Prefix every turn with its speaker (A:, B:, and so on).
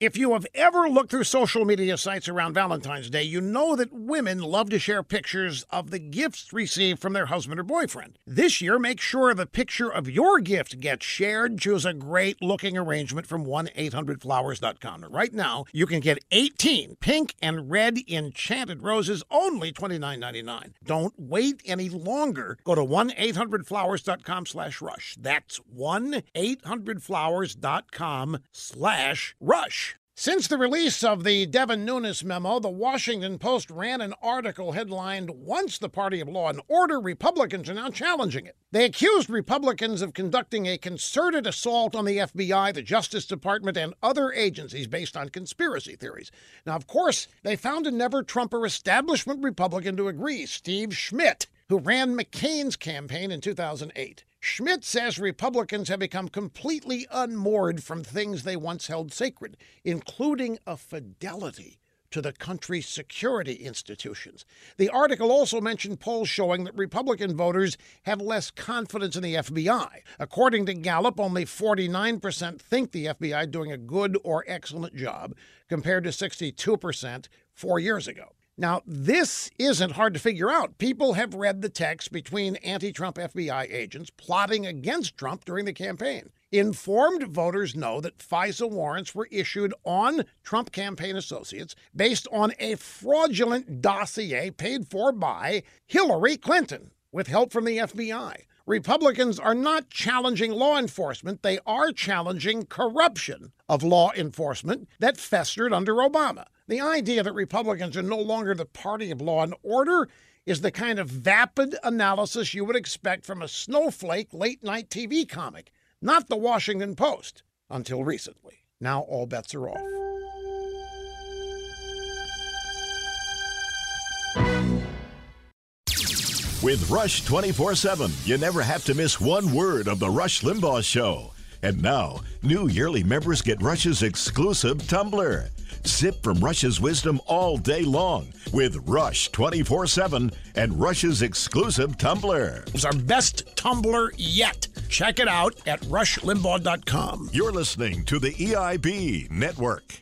A: If you have ever looked through social media sites around Valentine's Day, you know that women love to share pictures of the gifts received from their husband or boyfriend. This year, make sure the picture of your gift gets shared. Choose a great looking arrangement from 1-800-Flowers.com. Right now, you can get 18 pink and red enchanted roses, only $29.99. Don't wait any longer. Go to 1-800-Flowers.com slash rush. That's 1-800-Flowers.com slash rush. Since the release of the Devin Nunes memo, the Washington Post ran an article headlined Once the Party of Law and Order, Republicans are now challenging it. They accused Republicans of conducting a concerted assault on the FBI, the Justice Department, and other agencies based on conspiracy theories. Now, of course, they found a never Trumper establishment Republican to agree, Steve Schmidt, who ran McCain's campaign in 2008. Schmidt says Republicans have become completely unmoored from things they once held sacred, including a fidelity to the country's security institutions. The article also mentioned polls showing that Republican voters have less confidence in the FBI. According to Gallup, only 49% think the FBI doing a good or excellent job, compared to 62% four years ago. Now, this isn't hard to figure out. People have read the text between anti Trump FBI agents plotting against Trump during the campaign. Informed voters know that FISA warrants were issued on Trump campaign associates based on a fraudulent dossier paid for by Hillary Clinton with help from the FBI. Republicans are not challenging law enforcement, they are challenging corruption of law enforcement that festered under Obama. The idea that Republicans are no longer the party of law and order is the kind of vapid analysis you would expect from a snowflake late night TV comic, not the Washington Post, until recently. Now all bets are off.
B: With Rush 24 7, you never have to miss one word of The Rush Limbaugh Show. And now, new yearly members get Rush's exclusive tumbler. Sip from Rush's wisdom all day long with Rush 24 7 and Rush's exclusive tumbler.
A: It's our best tumbler yet. Check it out at rushlimbaugh.com.
B: You're listening to the EIB Network.